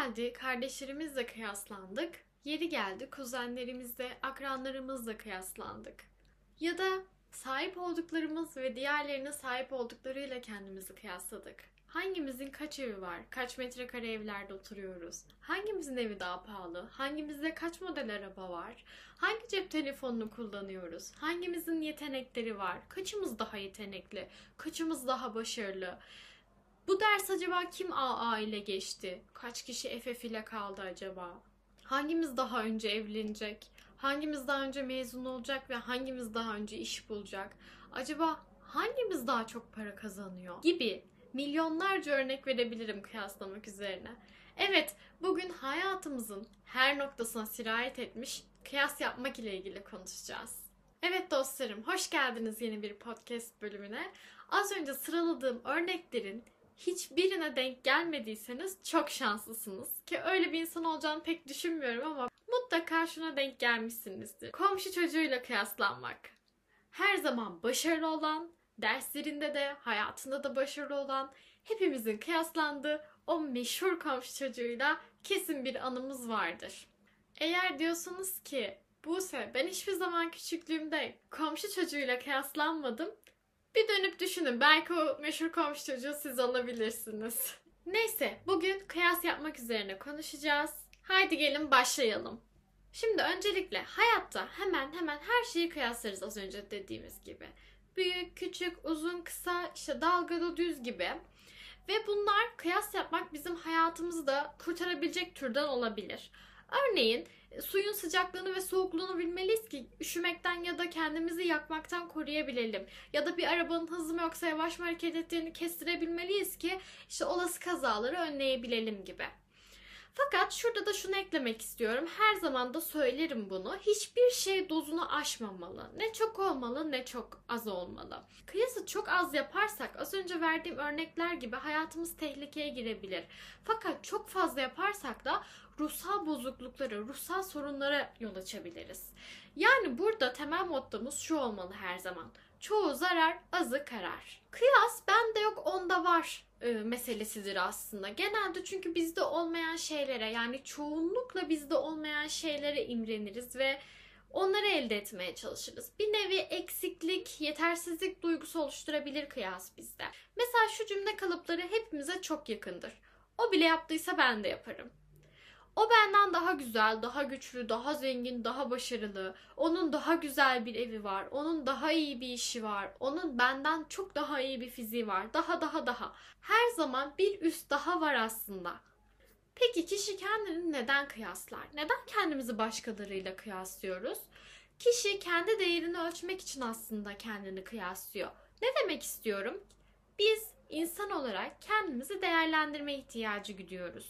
geldi kardeşlerimizle kıyaslandık. Yeri geldi kuzenlerimizle, akranlarımızla kıyaslandık. Ya da sahip olduklarımız ve diğerlerine sahip olduklarıyla kendimizi kıyasladık. Hangimizin kaç evi var? Kaç metrekare evlerde oturuyoruz? Hangimizin evi daha pahalı? Hangimizde kaç model araba var? Hangi cep telefonunu kullanıyoruz? Hangimizin yetenekleri var? Kaçımız daha yetenekli? Kaçımız daha başarılı? Bu ders acaba kim AA ile geçti? Kaç kişi FF ile kaldı acaba? Hangimiz daha önce evlenecek? Hangimiz daha önce mezun olacak ve hangimiz daha önce iş bulacak? Acaba hangimiz daha çok para kazanıyor? Gibi milyonlarca örnek verebilirim kıyaslamak üzerine. Evet, bugün hayatımızın her noktasına sirayet etmiş kıyas yapmak ile ilgili konuşacağız. Evet dostlarım, hoş geldiniz yeni bir podcast bölümüne. Az önce sıraladığım örneklerin hiçbirine denk gelmediyseniz çok şanslısınız. Ki öyle bir insan olacağını pek düşünmüyorum ama mutlaka şuna denk gelmişsinizdir. Komşu çocuğuyla kıyaslanmak. Her zaman başarılı olan, derslerinde de, hayatında da başarılı olan, hepimizin kıyaslandığı o meşhur komşu çocuğuyla kesin bir anımız vardır. Eğer diyorsunuz ki Buse ben hiçbir zaman küçüklüğümde komşu çocuğuyla kıyaslanmadım. Bir dönüp düşünün belki o meşhur komşu çocuğu siz olabilirsiniz. Neyse bugün kıyas yapmak üzerine konuşacağız. Haydi gelin başlayalım. Şimdi öncelikle hayatta hemen hemen her şeyi kıyaslarız az önce dediğimiz gibi. Büyük, küçük, uzun, kısa, işte dalgalı, düz gibi. Ve bunlar kıyas yapmak bizim hayatımızı da kurtarabilecek türden olabilir. Örneğin suyun sıcaklığını ve soğukluğunu bilmeliyiz ki üşümekten ya da kendimizi yakmaktan koruyabilelim. Ya da bir arabanın hızlı mı yoksa yavaş mı hareket ettiğini kestirebilmeliyiz ki işte olası kazaları önleyebilelim gibi. Fakat şurada da şunu eklemek istiyorum. Her zaman da söylerim bunu. Hiçbir şey dozunu aşmamalı. Ne çok olmalı ne çok az olmalı. Kıyası çok az yaparsak az önce verdiğim örnekler gibi hayatımız tehlikeye girebilir. Fakat çok fazla yaparsak da ruhsal bozukluklara, ruhsal sorunlara yol açabiliriz. Yani burada temel mottomuz şu olmalı her zaman. Çoğu zarar, azı karar. Kıyas bende yok onda var e, meselesidir aslında. Genelde çünkü bizde olmayan şeylere yani çoğunlukla bizde olmayan şeylere imreniriz ve onları elde etmeye çalışırız. Bir nevi eksiklik, yetersizlik duygusu oluşturabilir kıyas bizde. Mesela şu cümle kalıpları hepimize çok yakındır. O bile yaptıysa ben de yaparım. O benden daha güzel, daha güçlü, daha zengin, daha başarılı. Onun daha güzel bir evi var. Onun daha iyi bir işi var. Onun benden çok daha iyi bir fiziği var. Daha daha daha. Her zaman bir üst daha var aslında. Peki kişi kendini neden kıyaslar? Neden kendimizi başkalarıyla kıyaslıyoruz? Kişi kendi değerini ölçmek için aslında kendini kıyaslıyor. Ne demek istiyorum? Biz insan olarak kendimizi değerlendirme ihtiyacı gidiyoruz.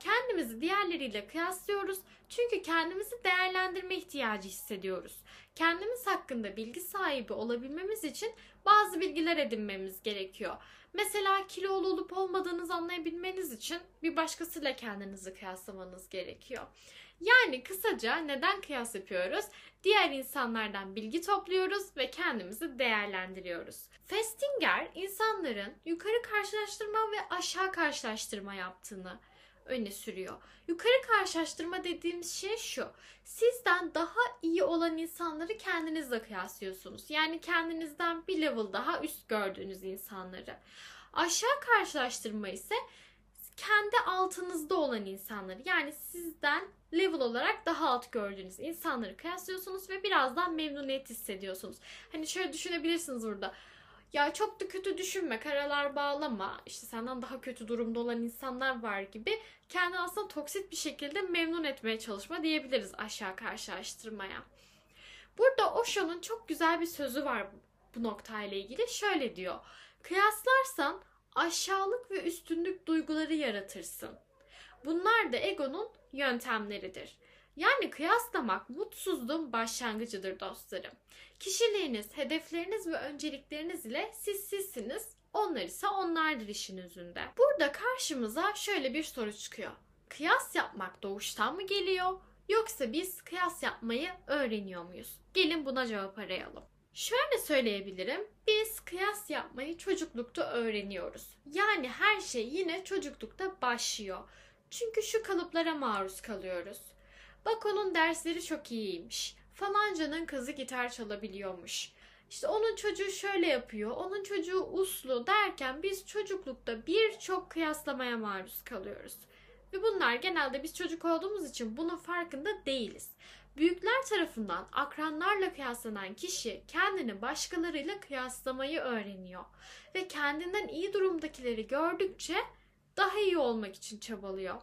Kendimizi diğerleriyle kıyaslıyoruz çünkü kendimizi değerlendirme ihtiyacı hissediyoruz. Kendimiz hakkında bilgi sahibi olabilmemiz için bazı bilgiler edinmemiz gerekiyor. Mesela kilolu olup olmadığınızı anlayabilmeniz için bir başkasıyla kendinizi kıyaslamanız gerekiyor. Yani kısaca neden kıyas yapıyoruz? Diğer insanlardan bilgi topluyoruz ve kendimizi değerlendiriyoruz. Festinger insanların yukarı karşılaştırma ve aşağı karşılaştırma yaptığını öne sürüyor. Yukarı karşılaştırma dediğimiz şey şu. Sizden daha iyi olan insanları kendinizle kıyaslıyorsunuz. Yani kendinizden bir level daha üst gördüğünüz insanları. Aşağı karşılaştırma ise kendi altınızda olan insanları yani sizden level olarak daha alt gördüğünüz insanları kıyaslıyorsunuz ve birazdan memnuniyet hissediyorsunuz. Hani şöyle düşünebilirsiniz burada ya çok da kötü düşünme, karalar bağlama, işte senden daha kötü durumda olan insanlar var gibi kendi aslında toksit bir şekilde memnun etmeye çalışma diyebiliriz aşağı karşılaştırmaya. Burada Osho'nun çok güzel bir sözü var bu noktayla ilgili. Şöyle diyor. Kıyaslarsan aşağılık ve üstünlük duyguları yaratırsın. Bunlar da egonun yöntemleridir. Yani kıyaslamak mutsuzluğun başlangıcıdır dostlarım. Kişiliğiniz, hedefleriniz ve öncelikleriniz ile siz sizsiniz, onlar ise onlardır işin özünde. Burada karşımıza şöyle bir soru çıkıyor. Kıyas yapmak doğuştan mı geliyor yoksa biz kıyas yapmayı öğreniyor muyuz? Gelin buna cevap arayalım. Şöyle söyleyebilirim. Biz kıyas yapmayı çocuklukta öğreniyoruz. Yani her şey yine çocuklukta başlıyor. Çünkü şu kalıplara maruz kalıyoruz. Bak onun dersleri çok iyiymiş. Falancanın kızı gitar çalabiliyormuş. İşte onun çocuğu şöyle yapıyor, onun çocuğu uslu derken biz çocuklukta birçok kıyaslamaya maruz kalıyoruz. Ve bunlar genelde biz çocuk olduğumuz için bunun farkında değiliz. Büyükler tarafından akranlarla kıyaslanan kişi kendini başkalarıyla kıyaslamayı öğreniyor ve kendinden iyi durumdakileri gördükçe daha iyi olmak için çabalıyor.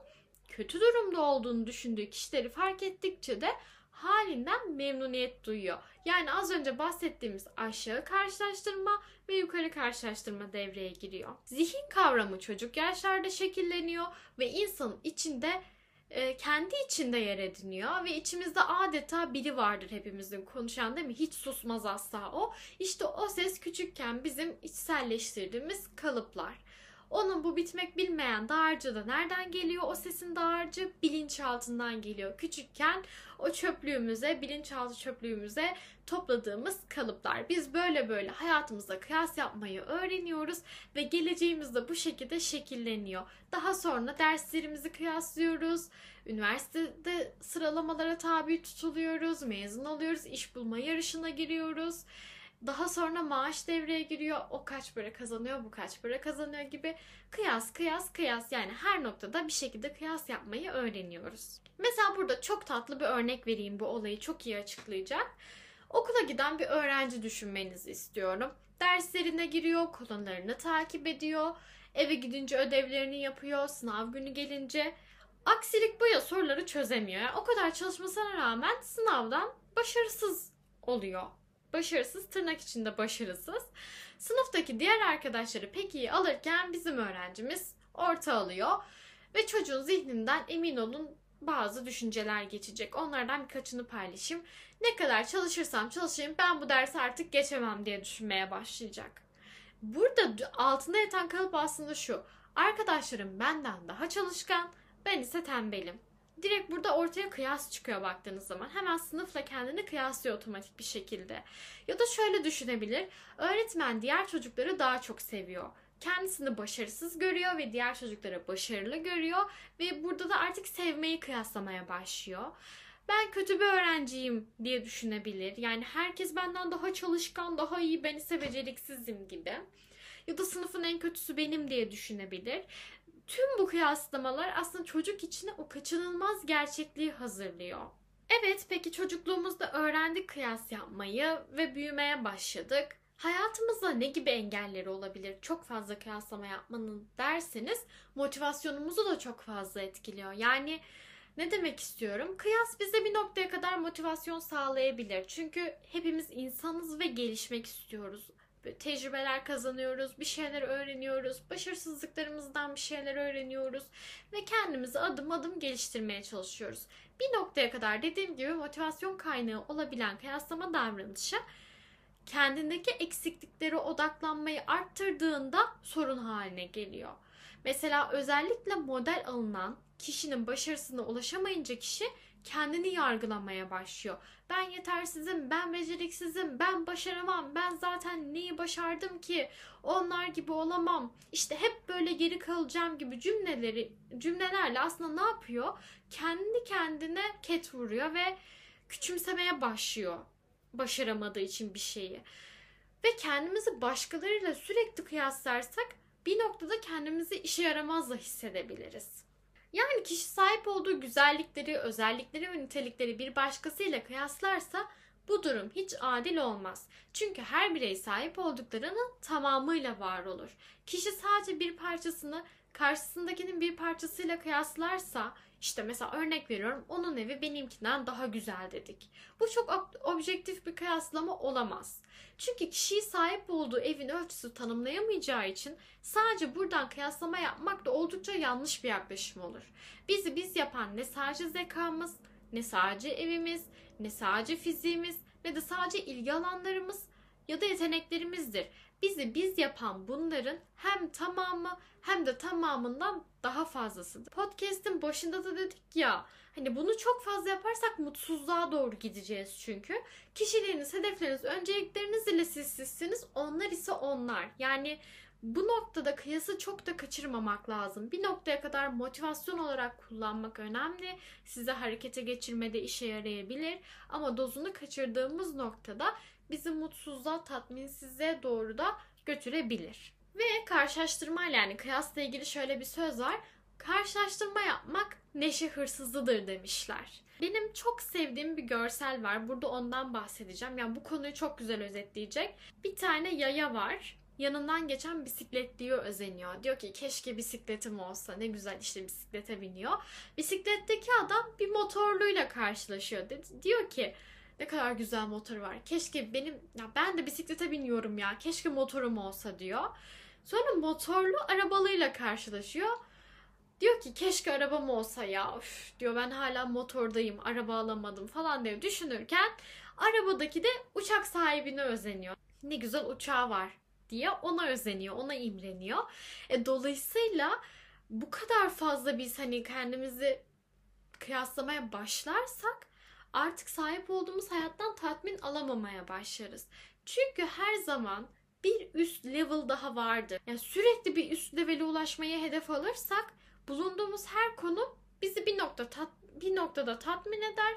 Kötü durumda olduğunu düşündüğü kişileri fark ettikçe de halinden memnuniyet duyuyor. Yani az önce bahsettiğimiz aşağı karşılaştırma ve yukarı karşılaştırma devreye giriyor. Zihin kavramı çocuk yaşlarda şekilleniyor ve insanın içinde e, kendi içinde yer ediniyor ve içimizde adeta biri vardır hepimizin konuşan değil mi? Hiç susmaz asla o. İşte o ses küçükken bizim içselleştirdiğimiz kalıplar. Onun bu bitmek bilmeyen dağarcığı da nereden geliyor? O sesin dağarcığı bilinçaltından geliyor. Küçükken o çöplüğümüze, bilinçaltı çöplüğümüze topladığımız kalıplar. Biz böyle böyle hayatımızda kıyas yapmayı öğreniyoruz ve geleceğimiz de bu şekilde şekilleniyor. Daha sonra derslerimizi kıyaslıyoruz. Üniversitede sıralamalara tabi tutuluyoruz, mezun oluyoruz, iş bulma yarışına giriyoruz. Daha sonra maaş devreye giriyor. O kaç para kazanıyor, bu kaç para kazanıyor gibi kıyas, kıyas, kıyas. Yani her noktada bir şekilde kıyas yapmayı öğreniyoruz. Mesela burada çok tatlı bir örnek vereyim bu olayı çok iyi açıklayacak. Okula giden bir öğrenci düşünmenizi istiyorum. Derslerine giriyor, konularını takip ediyor. Eve gidince ödevlerini yapıyor, sınav günü gelince aksilik bu ya soruları çözemiyor. Yani o kadar çalışmasına rağmen sınavdan başarısız oluyor başarısız tırnak içinde başarısız. Sınıftaki diğer arkadaşları pek iyi alırken bizim öğrencimiz orta alıyor. Ve çocuğun zihninden emin olun bazı düşünceler geçecek. Onlardan birkaçını paylaşayım. Ne kadar çalışırsam çalışayım ben bu dersi artık geçemem diye düşünmeye başlayacak. Burada altında yatan kalıp aslında şu. Arkadaşlarım benden daha çalışkan, ben ise tembelim direkt burada ortaya kıyas çıkıyor baktığınız zaman. Hemen sınıfla kendini kıyaslıyor otomatik bir şekilde. Ya da şöyle düşünebilir. Öğretmen diğer çocukları daha çok seviyor. Kendisini başarısız görüyor ve diğer çocukları başarılı görüyor ve burada da artık sevmeyi kıyaslamaya başlıyor. Ben kötü bir öğrenciyim diye düşünebilir. Yani herkes benden daha çalışkan, daha iyi, ben ise beceriksizim gibi. Ya da sınıfın en kötüsü benim diye düşünebilir tüm bu kıyaslamalar aslında çocuk için o kaçınılmaz gerçekliği hazırlıyor. Evet peki çocukluğumuzda öğrendik kıyas yapmayı ve büyümeye başladık. Hayatımızda ne gibi engelleri olabilir çok fazla kıyaslama yapmanın derseniz motivasyonumuzu da çok fazla etkiliyor. Yani ne demek istiyorum? Kıyas bize bir noktaya kadar motivasyon sağlayabilir. Çünkü hepimiz insanız ve gelişmek istiyoruz tecrübeler kazanıyoruz, bir şeyler öğreniyoruz, başarısızlıklarımızdan bir şeyler öğreniyoruz ve kendimizi adım adım geliştirmeye çalışıyoruz. Bir noktaya kadar dediğim gibi motivasyon kaynağı olabilen kıyaslama davranışı kendindeki eksikliklere odaklanmayı arttırdığında sorun haline geliyor. Mesela özellikle model alınan kişinin başarısına ulaşamayınca kişi kendini yargılamaya başlıyor. Ben yetersizim, ben beceriksizim, ben başaramam, ben zaten neyi başardım ki, onlar gibi olamam, işte hep böyle geri kalacağım gibi cümleleri cümlelerle aslında ne yapıyor? Kendi kendine ket vuruyor ve küçümsemeye başlıyor başaramadığı için bir şeyi. Ve kendimizi başkalarıyla sürekli kıyaslarsak bir noktada kendimizi işe yaramazla hissedebiliriz. Yani kişi sahip olduğu güzellikleri, özellikleri ve nitelikleri bir başkasıyla kıyaslarsa bu durum hiç adil olmaz. Çünkü her birey sahip olduklarının tamamıyla var olur. Kişi sadece bir parçasını karşısındakinin bir parçasıyla kıyaslarsa işte mesela örnek veriyorum onun evi benimkinden daha güzel dedik. Bu çok objektif bir kıyaslama olamaz. Çünkü kişiyi sahip olduğu evin ölçüsü tanımlayamayacağı için sadece buradan kıyaslama yapmak da oldukça yanlış bir yaklaşım olur. Bizi biz yapan ne sadece zekamız, ne sadece evimiz, ne sadece fiziğimiz, ne de sadece ilgi alanlarımız ya da yeteneklerimizdir. Bizi biz yapan bunların hem tamamı hem de tamamından daha fazlasıdır. Podcast'in başında da dedik ya hani bunu çok fazla yaparsak mutsuzluğa doğru gideceğiz çünkü. Kişiliğiniz, hedefleriniz, öncelikleriniz ile siz sizsiniz. Onlar ise onlar. Yani Bu noktada kıyası çok da kaçırmamak lazım. Bir noktaya kadar motivasyon olarak kullanmak önemli. Size harekete geçirmede işe yarayabilir. Ama dozunu kaçırdığımız noktada bizi mutsuzluğa, tatminsizliğe doğru da götürebilir. Ve karşılaştırma yani kıyasla ilgili şöyle bir söz var. Karşılaştırma yapmak neşe hırsızıdır demişler. Benim çok sevdiğim bir görsel var. Burada ondan bahsedeceğim. Yani bu konuyu çok güzel özetleyecek. Bir tane yaya var. Yanından geçen bisikletliye özeniyor. Diyor ki keşke bisikletim olsa ne güzel işte bisiklete biniyor. Bisikletteki adam bir motorluyla karşılaşıyor. Diyor ki ne kadar güzel motor var. Keşke benim ya ben de bisiklete biniyorum ya. Keşke motorum olsa diyor. Sonra motorlu arabalıyla karşılaşıyor. Diyor ki keşke arabam olsa ya. Üf, diyor ben hala motordayım. Araba alamadım falan diye düşünürken arabadaki de uçak sahibine özeniyor. Ne güzel uçağı var diye ona özeniyor, ona imreniyor. E, dolayısıyla bu kadar fazla biz hani kendimizi kıyaslamaya başlarsak artık sahip olduğumuz hayattan tatmin alamamaya başlarız. Çünkü her zaman bir üst level daha vardır. Yani sürekli bir üst levele ulaşmaya hedef alırsak bulunduğumuz her konu bizi bir nokta tat, bir noktada tatmin eder.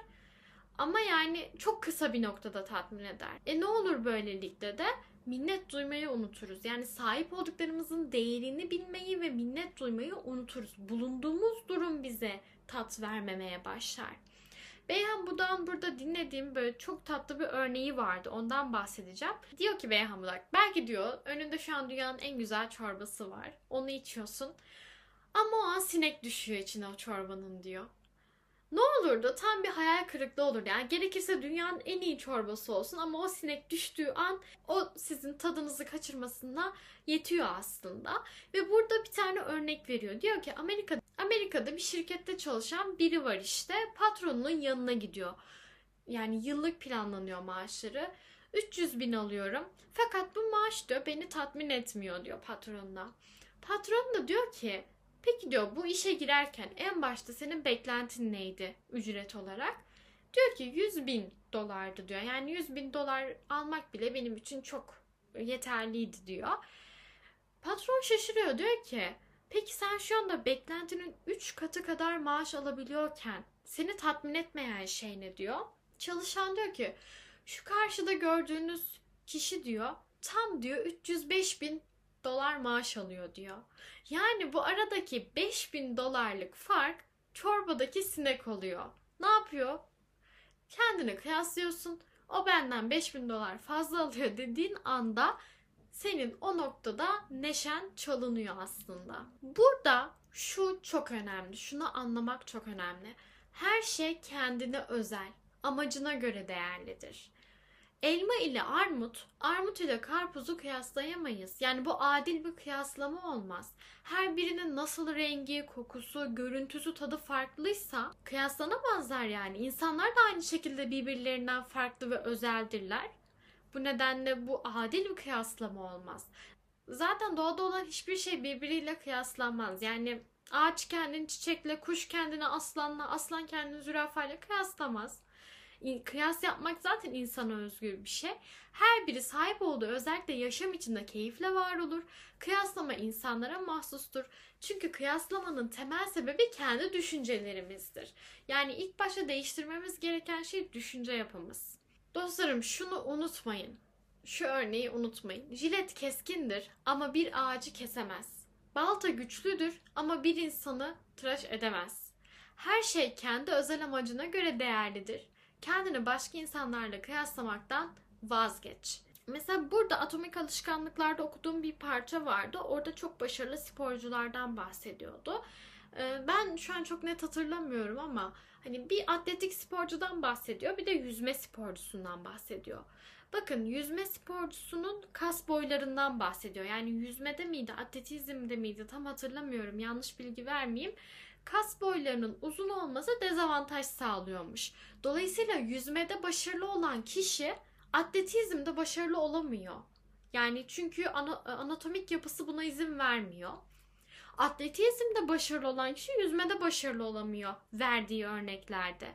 Ama yani çok kısa bir noktada tatmin eder. E ne olur böylelikle de minnet duymayı unuturuz. Yani sahip olduklarımızın değerini bilmeyi ve minnet duymayı unuturuz. Bulunduğumuz durum bize tat vermemeye başlar. Beyhan Budak'ın burada dinlediğim böyle çok tatlı bir örneği vardı. Ondan bahsedeceğim. Diyor ki Beyhan Budak, belki diyor önünde şu an dünyanın en güzel çorbası var. Onu içiyorsun. Ama o an sinek düşüyor içine o çorbanın diyor. Ne olurdu? Tam bir hayal kırıklığı olurdu. Yani gerekirse dünyanın en iyi çorbası olsun ama o sinek düştüğü an o sizin tadınızı kaçırmasına yetiyor aslında. Ve burada bir tane örnek veriyor. Diyor ki Amerika Amerika'da bir şirkette çalışan biri var işte. Patronunun yanına gidiyor. Yani yıllık planlanıyor maaşları. 300 bin alıyorum. Fakat bu maaş diyor beni tatmin etmiyor diyor patronuna. Patron da diyor ki Peki diyor bu işe girerken en başta senin beklentin neydi ücret olarak? Diyor ki 100 bin dolardı diyor. Yani 100 bin dolar almak bile benim için çok yeterliydi diyor. Patron şaşırıyor diyor ki peki sen şu anda beklentinin 3 katı kadar maaş alabiliyorken seni tatmin etmeyen şey ne diyor? Çalışan diyor ki şu karşıda gördüğünüz kişi diyor tam diyor 305 bin dolar maaş alıyor diyor. Yani bu aradaki 5000 dolarlık fark çorbadaki sinek oluyor. Ne yapıyor? Kendini kıyaslıyorsun. O benden 5000 dolar fazla alıyor dediğin anda senin o noktada neşen çalınıyor aslında. Burada şu çok önemli. Şunu anlamak çok önemli. Her şey kendine özel, amacına göre değerlidir. Elma ile armut, armut ile karpuzu kıyaslayamayız. Yani bu adil bir kıyaslama olmaz. Her birinin nasıl rengi, kokusu, görüntüsü, tadı farklıysa kıyaslanamazlar yani. İnsanlar da aynı şekilde birbirlerinden farklı ve özeldirler. Bu nedenle bu adil bir kıyaslama olmaz. Zaten doğada olan hiçbir şey birbiriyle kıyaslanmaz. Yani ağaç kendini çiçekle, kuş kendini aslanla, aslan kendini zürafayla kıyaslamaz. Kıyas yapmak zaten insana özgür bir şey. Her biri sahip olduğu özellikle yaşam içinde keyifle var olur. Kıyaslama insanlara mahsustur. Çünkü kıyaslamanın temel sebebi kendi düşüncelerimizdir. Yani ilk başta değiştirmemiz gereken şey düşünce yapımız. Dostlarım şunu unutmayın. Şu örneği unutmayın. Jilet keskindir ama bir ağacı kesemez. Balta güçlüdür ama bir insanı tıraş edemez. Her şey kendi özel amacına göre değerlidir kendini başka insanlarla kıyaslamaktan vazgeç. Mesela burada atomik alışkanlıklarda okuduğum bir parça vardı. Orada çok başarılı sporculardan bahsediyordu. Ee, ben şu an çok net hatırlamıyorum ama hani bir atletik sporcudan bahsediyor, bir de yüzme sporcusundan bahsediyor. Bakın yüzme sporcusunun kas boylarından bahsediyor. Yani yüzmede miydi, atletizmde miydi tam hatırlamıyorum. Yanlış bilgi vermeyeyim kas boylarının uzun olması dezavantaj sağlıyormuş. Dolayısıyla yüzmede başarılı olan kişi atletizmde başarılı olamıyor. Yani çünkü anatomik yapısı buna izin vermiyor. Atletizmde başarılı olan kişi yüzmede başarılı olamıyor verdiği örneklerde.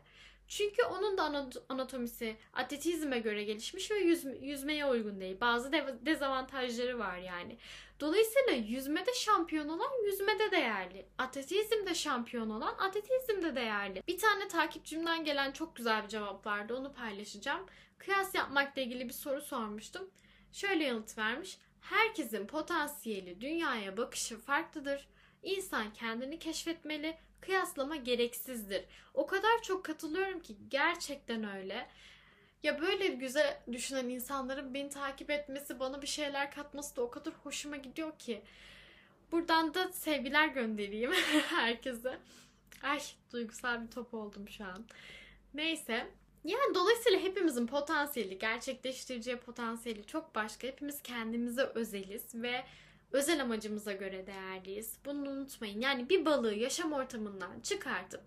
Çünkü onun da anatomisi atletizme göre gelişmiş ve yüz, yüzmeye uygun değil. Bazı dezavantajları var yani. Dolayısıyla yüzmede şampiyon olan yüzmede değerli. Atletizmde şampiyon olan atletizmde değerli. Bir tane takipçimden gelen çok güzel bir cevap vardı. Onu paylaşacağım. Kıyas yapmakla ilgili bir soru sormuştum. Şöyle yanıt vermiş. Herkesin potansiyeli, dünyaya bakışı farklıdır. İnsan kendini keşfetmeli, kıyaslama gereksizdir. O kadar çok katılıyorum ki gerçekten öyle. Ya böyle güzel düşünen insanların beni takip etmesi, bana bir şeyler katması da o kadar hoşuma gidiyor ki. Buradan da sevgiler göndereyim herkese. Ay duygusal bir top oldum şu an. Neyse. Yani dolayısıyla hepimizin potansiyeli, gerçekleştireceği potansiyeli çok başka. Hepimiz kendimize özeliz ve özel amacımıza göre değerliyiz. Bunu unutmayın. Yani bir balığı yaşam ortamından çıkartıp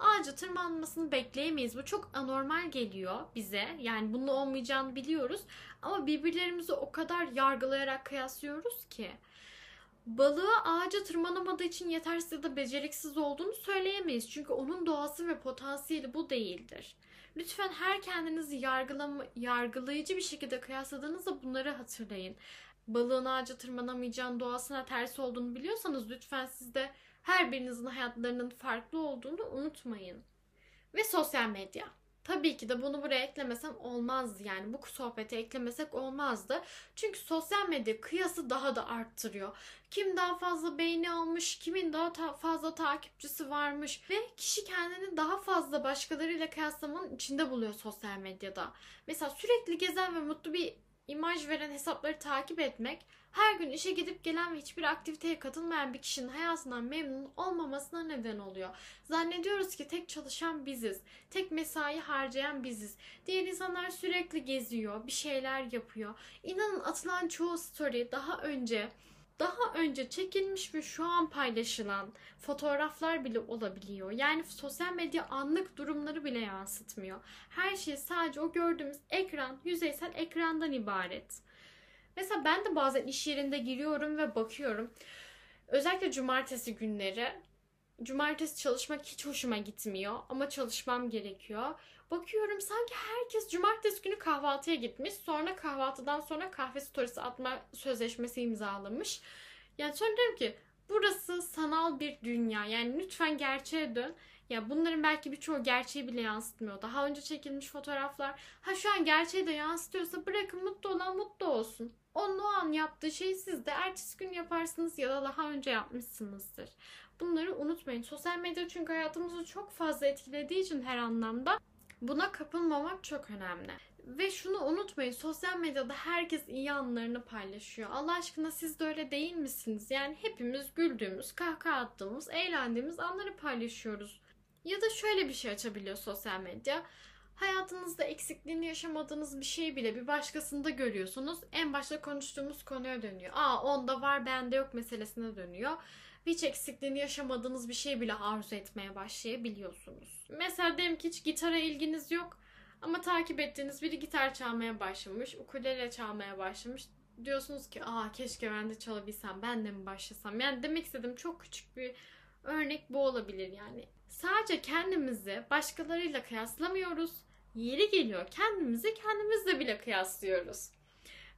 ağaca tırmanmasını bekleyemeyiz. Bu çok anormal geliyor bize. Yani bunun olmayacağını biliyoruz. Ama birbirlerimizi o kadar yargılayarak kıyaslıyoruz ki balığı ağaca tırmanamadığı için yetersiz ya da beceriksiz olduğunu söyleyemeyiz. Çünkü onun doğası ve potansiyeli bu değildir. Lütfen her kendinizi yargılama, yargılayıcı bir şekilde kıyasladığınızda bunları hatırlayın. Balığın ağaca tırmanamayacağın doğasına ters olduğunu biliyorsanız lütfen siz de her birinizin hayatlarının farklı olduğunu unutmayın. Ve sosyal medya. Tabii ki de bunu buraya eklemesem olmazdı. Yani bu sohbete eklemesek olmazdı. Çünkü sosyal medya kıyası daha da arttırıyor. Kim daha fazla beğeni almış, kimin daha ta- fazla takipçisi varmış ve kişi kendini daha fazla başkalarıyla kıyaslamanın içinde buluyor sosyal medyada. Mesela sürekli gezen ve mutlu bir imaj veren hesapları takip etmek her gün işe gidip gelen ve hiçbir aktiviteye katılmayan bir kişinin hayatından memnun olmamasına neden oluyor. Zannediyoruz ki tek çalışan biziz. Tek mesai harcayan biziz. Diğer insanlar sürekli geziyor, bir şeyler yapıyor. İnanın atılan çoğu story daha önce daha önce çekilmiş ve şu an paylaşılan fotoğraflar bile olabiliyor. Yani sosyal medya anlık durumları bile yansıtmıyor. Her şey sadece o gördüğümüz ekran, yüzeysel ekrandan ibaret. Mesela ben de bazen iş yerinde giriyorum ve bakıyorum. Özellikle cumartesi günleri cumartesi çalışmak hiç hoşuma gitmiyor ama çalışmam gerekiyor. Bakıyorum sanki herkes cumartesi günü kahvaltıya gitmiş. Sonra kahvaltıdan sonra kahve storiesi atma sözleşmesi imzalamış. Yani sonra diyorum ki burası sanal bir dünya. Yani lütfen gerçeğe dön. Ya bunların belki birçoğu gerçeği bile yansıtmıyor. Daha önce çekilmiş fotoğraflar ha şu an gerçeği de yansıtıyorsa bırakın mutlu olan mutlu olsun. Onun o an yaptığı şeyi siz de ertesi gün yaparsınız ya da daha önce yapmışsınızdır. Bunları unutmayın. Sosyal medya çünkü hayatımızı çok fazla etkilediği için her anlamda buna kapılmamak çok önemli. Ve şunu unutmayın sosyal medyada herkes iyi anlarını paylaşıyor. Allah aşkına siz de öyle değil misiniz? Yani hepimiz güldüğümüz, kahkaha attığımız, eğlendiğimiz anları paylaşıyoruz. Ya da şöyle bir şey açabiliyor sosyal medya. Hayatınızda eksikliğini yaşamadığınız bir şeyi bile bir başkasında görüyorsunuz. En başta konuştuğumuz konuya dönüyor. Aa onda var bende yok meselesine dönüyor. Hiç eksikliğini yaşamadığınız bir şey bile arzu etmeye başlayabiliyorsunuz. Mesela diyelim ki hiç gitara ilginiz yok. Ama takip ettiğiniz biri gitar çalmaya başlamış, ukulele çalmaya başlamış. Diyorsunuz ki aa keşke ben de çalabilsem, ben de mi başlasam? Yani demek istediğim çok küçük bir örnek bu olabilir yani. Sadece kendimizi başkalarıyla kıyaslamıyoruz. Yeri geliyor kendimizi kendimizle bile kıyaslıyoruz.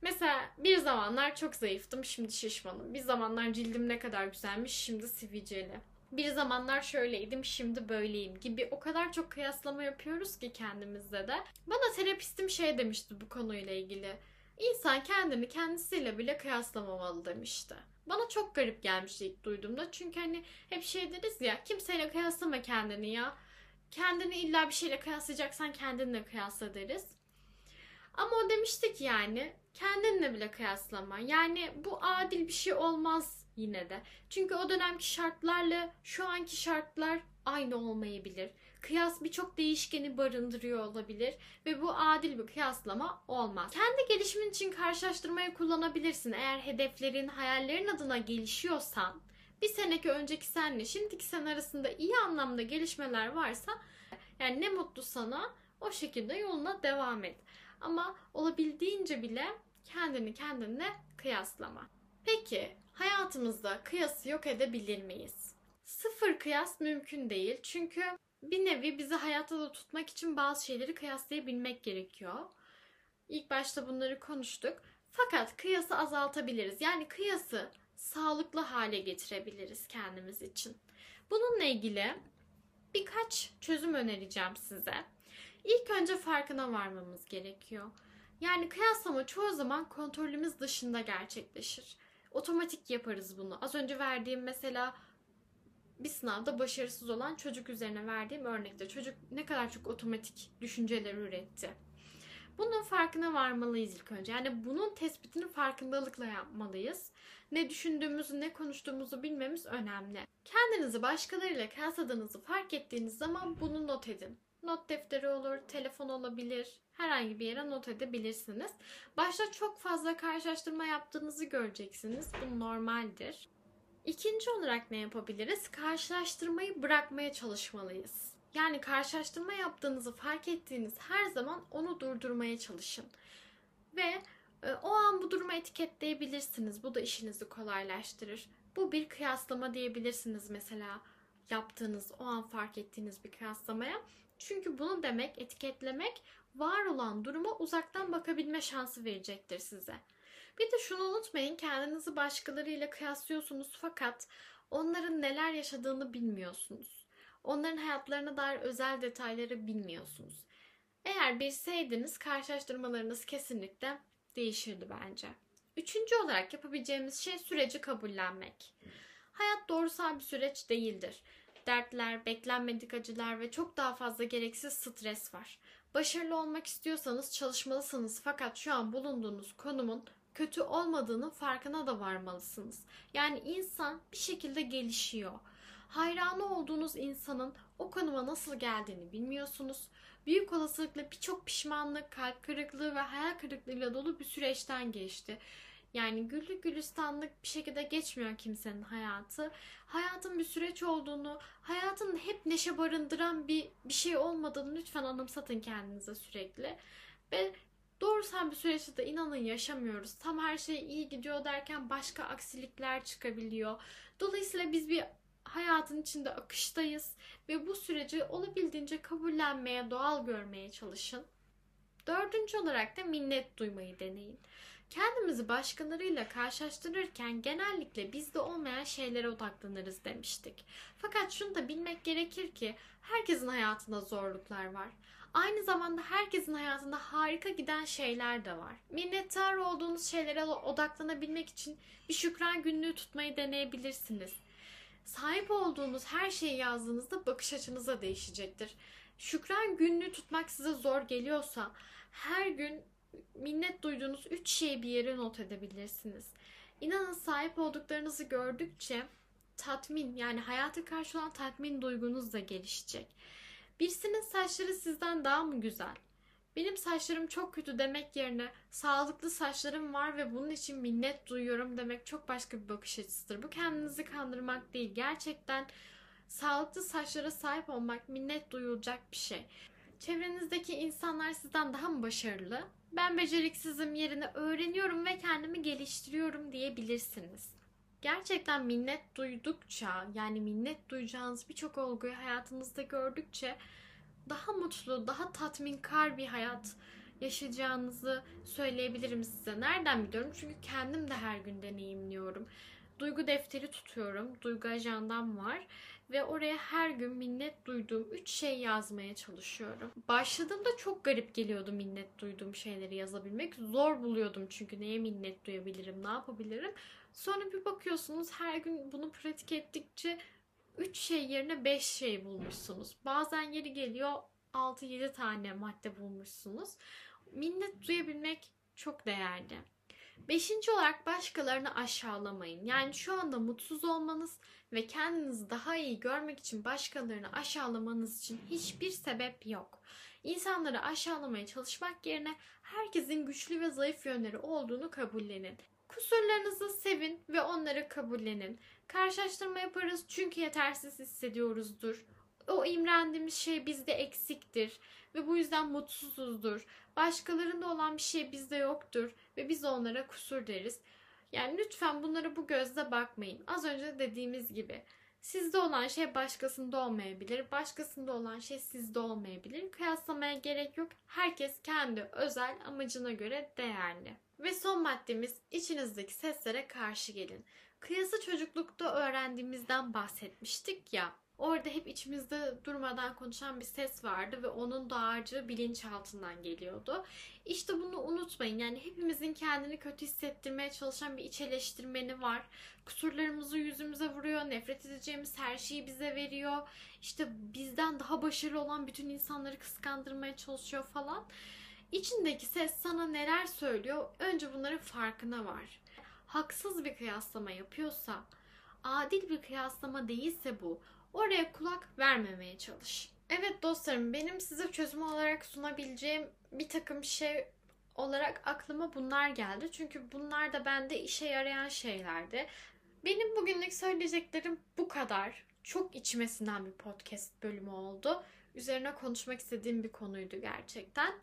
Mesela bir zamanlar çok zayıftım, şimdi şişmanım. Bir zamanlar cildim ne kadar güzelmiş, şimdi sivilceli. Bir zamanlar şöyleydim, şimdi böyleyim gibi o kadar çok kıyaslama yapıyoruz ki kendimizde de. Bana terapistim şey demişti bu konuyla ilgili. İnsan kendini kendisiyle bile kıyaslamamalı demişti. Bana çok garip gelmişti ilk duyduğumda. Çünkü hani hep şey deriz ya kimseyle kıyaslama kendini ya. Kendini illa bir şeyle kıyaslayacaksan kendinle kıyasla deriz. Ama o demiştik yani kendinle bile kıyaslama. Yani bu adil bir şey olmaz yine de. Çünkü o dönemki şartlarla şu anki şartlar aynı olmayabilir. Kıyas birçok değişkeni barındırıyor olabilir ve bu adil bir kıyaslama olmaz. Kendi gelişimin için karşılaştırmayı kullanabilirsin. Eğer hedeflerin, hayallerin adına gelişiyorsan, bir seneki önceki senle şimdiki sen arasında iyi anlamda gelişmeler varsa yani ne mutlu sana o şekilde yoluna devam et. Ama olabildiğince bile kendini kendinle kıyaslama. Peki hayatımızda kıyası yok edebilir miyiz? Sıfır kıyas mümkün değil çünkü bir nevi bizi hayatta da tutmak için bazı şeyleri kıyaslayabilmek gerekiyor. İlk başta bunları konuştuk. Fakat kıyası azaltabiliriz. Yani kıyası sağlıklı hale getirebiliriz kendimiz için. Bununla ilgili birkaç çözüm önereceğim size. İlk önce farkına varmamız gerekiyor. Yani kıyaslama çoğu zaman kontrolümüz dışında gerçekleşir. Otomatik yaparız bunu. Az önce verdiğim mesela bir sınavda başarısız olan çocuk üzerine verdiğim örnekte çocuk ne kadar çok otomatik düşünceler üretti. Bunun farkına varmalıyız ilk önce. Yani bunun tespitini farkındalıkla yapmalıyız. Ne düşündüğümüzü, ne konuştuğumuzu bilmemiz önemli. Kendinizi başkalarıyla kıyasladığınızı fark ettiğiniz zaman bunu not edin. Not defteri olur, telefon olabilir, herhangi bir yere not edebilirsiniz. Başta çok fazla karşılaştırma yaptığınızı göreceksiniz. Bu normaldir. İkinci olarak ne yapabiliriz? Karşılaştırmayı bırakmaya çalışmalıyız. Yani karşılaştırma yaptığınızı fark ettiğiniz her zaman onu durdurmaya çalışın. Ve e, o an bu durumu etiketleyebilirsiniz. Bu da işinizi kolaylaştırır. Bu bir kıyaslama diyebilirsiniz mesela yaptığınız, o an fark ettiğiniz bir kıyaslamaya. Çünkü bunu demek, etiketlemek var olan duruma uzaktan bakabilme şansı verecektir size. Bir de şunu unutmayın kendinizi başkalarıyla kıyaslıyorsunuz fakat onların neler yaşadığını bilmiyorsunuz. Onların hayatlarına dair özel detayları bilmiyorsunuz. Eğer bilseydiniz karşılaştırmalarınız kesinlikle değişirdi bence. Üçüncü olarak yapabileceğimiz şey süreci kabullenmek. Hayat doğrusal bir süreç değildir. Dertler, beklenmedik acılar ve çok daha fazla gereksiz stres var. Başarılı olmak istiyorsanız çalışmalısınız fakat şu an bulunduğunuz konumun kötü olmadığının farkına da varmalısınız. Yani insan bir şekilde gelişiyor. Hayranı olduğunuz insanın o konuma nasıl geldiğini bilmiyorsunuz. Büyük olasılıkla birçok pişmanlık, kalp kırıklığı ve hayal kırıklığıyla dolu bir süreçten geçti. Yani güllük gülistanlık bir şekilde geçmiyor kimsenin hayatı. Hayatın bir süreç olduğunu, hayatın hep neşe barındıran bir, bir şey olmadığını lütfen anımsatın kendinize sürekli. Ve doğrusal bir süreçte de inanın yaşamıyoruz. Tam her şey iyi gidiyor derken başka aksilikler çıkabiliyor. Dolayısıyla biz bir hayatın içinde akıştayız ve bu süreci olabildiğince kabullenmeye, doğal görmeye çalışın. Dördüncü olarak da minnet duymayı deneyin. Kendimizi başkalarıyla karşılaştırırken genellikle bizde olmayan şeylere odaklanırız demiştik. Fakat şunu da bilmek gerekir ki herkesin hayatında zorluklar var. Aynı zamanda herkesin hayatında harika giden şeyler de var. Minnettar olduğunuz şeylere odaklanabilmek için bir şükran günlüğü tutmayı deneyebilirsiniz. Sahip olduğunuz her şeyi yazdığınızda bakış açınız da değişecektir. Şükran günlüğü tutmak size zor geliyorsa her gün minnet duyduğunuz üç şeyi bir yere not edebilirsiniz. İnanın sahip olduklarınızı gördükçe tatmin yani hayata karşı olan tatmin duygunuz da gelişecek. Birisinin saçları sizden daha mı güzel? Benim saçlarım çok kötü demek yerine sağlıklı saçlarım var ve bunun için minnet duyuyorum demek çok başka bir bakış açısıdır. Bu kendinizi kandırmak değil. Gerçekten sağlıklı saçlara sahip olmak minnet duyulacak bir şey. Çevrenizdeki insanlar sizden daha mı başarılı? Ben beceriksizim yerine öğreniyorum ve kendimi geliştiriyorum diyebilirsiniz. Gerçekten minnet duydukça yani minnet duyacağınız birçok olguyu hayatınızda gördükçe daha mutlu, daha tatminkar bir hayat yaşayacağınızı söyleyebilirim size. Nereden biliyorum? Çünkü kendim de her gün deneyimliyorum. Duygu defteri tutuyorum. Duygu ajandam var. Ve oraya her gün minnet duyduğum 3 şey yazmaya çalışıyorum. Başladığımda çok garip geliyordu minnet duyduğum şeyleri yazabilmek. Zor buluyordum çünkü neye minnet duyabilirim, ne yapabilirim. Sonra bir bakıyorsunuz her gün bunu pratik ettikçe 3 şey yerine 5 şey bulmuşsunuz. Bazen yeri geliyor 6-7 tane madde bulmuşsunuz. Minnet duyabilmek çok değerli. Beşinci olarak başkalarını aşağılamayın. Yani şu anda mutsuz olmanız ve kendinizi daha iyi görmek için başkalarını aşağılamanız için hiçbir sebep yok. İnsanları aşağılamaya çalışmak yerine herkesin güçlü ve zayıf yönleri olduğunu kabullenin. Kusurlarınızı sevin ve onları kabullenin. Karşılaştırma yaparız çünkü yetersiz hissediyoruzdur. O imrendiğimiz şey bizde eksiktir ve bu yüzden mutsuzuzdur. Başkalarında olan bir şey bizde yoktur ve biz onlara kusur deriz. Yani lütfen bunlara bu gözle bakmayın. Az önce dediğimiz gibi Sizde olan şey başkasında olmayabilir. Başkasında olan şey sizde olmayabilir. Kıyaslamaya gerek yok. Herkes kendi özel amacına göre değerli. Ve son maddemiz içinizdeki seslere karşı gelin. Kıyası çocuklukta öğrendiğimizden bahsetmiştik ya. Orada hep içimizde durmadan konuşan bir ses vardı ve onun dağarcığı bilinçaltından geliyordu. İşte bunu unutmayın. Yani hepimizin kendini kötü hissettirmeye çalışan bir iç eleştirmeni var. Kusurlarımızı yüzümüze vuruyor. Nefret edeceğimiz her şeyi bize veriyor. İşte bizden daha başarılı olan bütün insanları kıskandırmaya çalışıyor falan. İçindeki ses sana neler söylüyor? Önce bunların farkına var. Haksız bir kıyaslama yapıyorsa, adil bir kıyaslama değilse bu, oraya kulak vermemeye çalış. Evet dostlarım benim size çözüm olarak sunabileceğim bir takım şey olarak aklıma bunlar geldi. Çünkü bunlar da bende işe yarayan şeylerdi. Benim bugünlük söyleyeceklerim bu kadar. Çok içmesinden bir podcast bölümü oldu. Üzerine konuşmak istediğim bir konuydu gerçekten.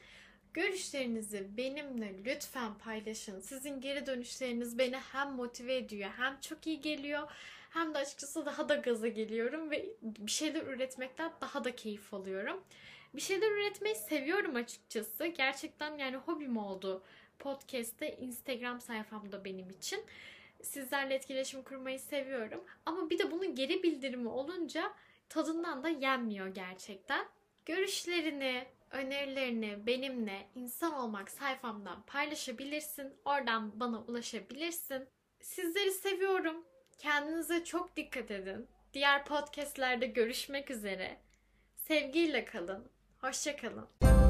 Görüşlerinizi benimle lütfen paylaşın. Sizin geri dönüşleriniz beni hem motive ediyor hem çok iyi geliyor. Hem de açıkçası daha da gaza geliyorum ve bir şeyler üretmekten daha da keyif alıyorum. Bir şeyler üretmeyi seviyorum açıkçası. Gerçekten yani hobim oldu podcast'te, Instagram sayfamda benim için. Sizlerle etkileşim kurmayı seviyorum. Ama bir de bunun geri bildirimi olunca tadından da yenmiyor gerçekten. Görüşlerini, önerilerini benimle insan olmak sayfamdan paylaşabilirsin. Oradan bana ulaşabilirsin. Sizleri seviyorum. Kendinize çok dikkat edin. Diğer podcastlerde görüşmek üzere. Sevgiyle kalın. Hoşçakalın.